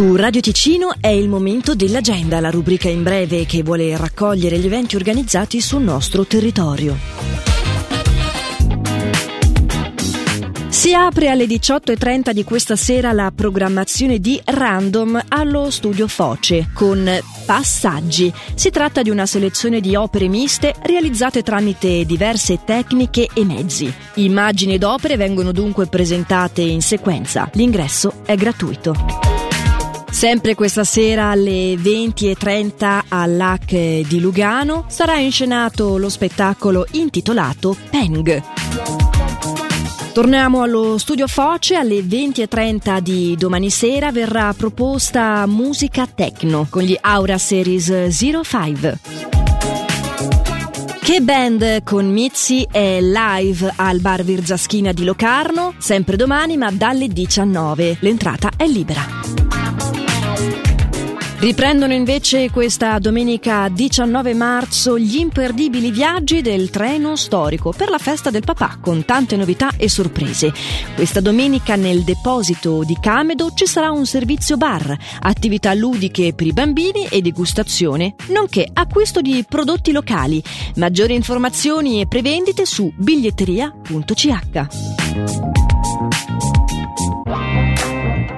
Su Radio Ticino è il momento dell'agenda, la rubrica in breve che vuole raccogliere gli eventi organizzati sul nostro territorio. Si apre alle 18.30 di questa sera la programmazione di Random allo studio Foce con Passaggi. Si tratta di una selezione di opere miste realizzate tramite diverse tecniche e mezzi. Immagini ed opere vengono dunque presentate in sequenza. L'ingresso è gratuito. Sempre questa sera alle 20.30 all'AC di Lugano sarà inscenato lo spettacolo intitolato Peng. Torniamo allo studio Foce, alle 20.30 di domani sera verrà proposta musica techno con gli Aura Series 05. Che band con Mizzi è live al bar Virzaschina di Locarno, sempre domani ma dalle 19. L'entrata è libera. Riprendono invece questa domenica 19 marzo gli imperdibili viaggi del treno storico per la festa del papà con tante novità e sorprese. Questa domenica nel deposito di Camedo ci sarà un servizio bar, attività ludiche per i bambini e degustazione, nonché acquisto di prodotti locali. Maggiori informazioni e prevendite su biglietteria.ch.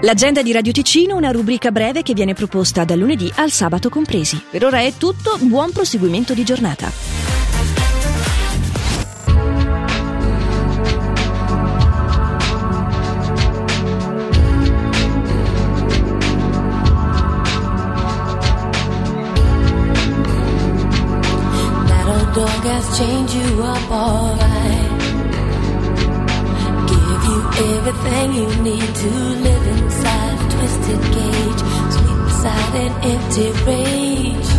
L'agenda di Radio Ticino, una rubrica breve che viene proposta dal lunedì al sabato compresi. Per ora è tutto, buon proseguimento di giornata. dog has changed you up alright. Give everything you need to live inside a twisted cage, sleep beside an empty rage.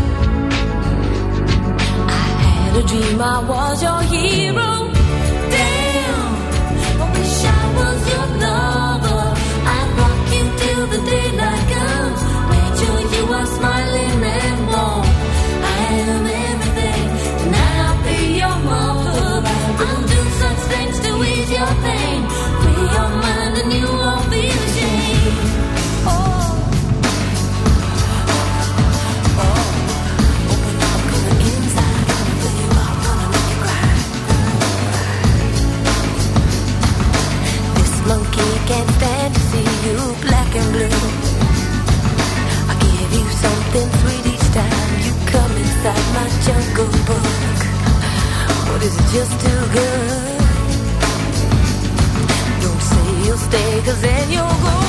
I had a dream I was your hero. Cause then you'll go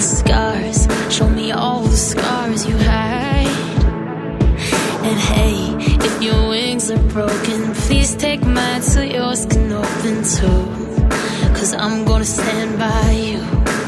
Scars, show me all the scars you hide. And hey, if your wings are broken, please take mine so yours can open too. Cause I'm gonna stand by you.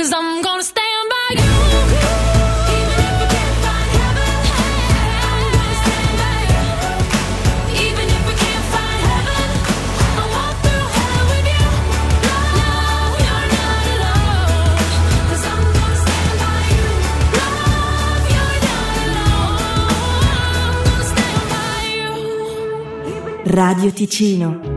Cause I'm gonna stand by you. Radio Ticino.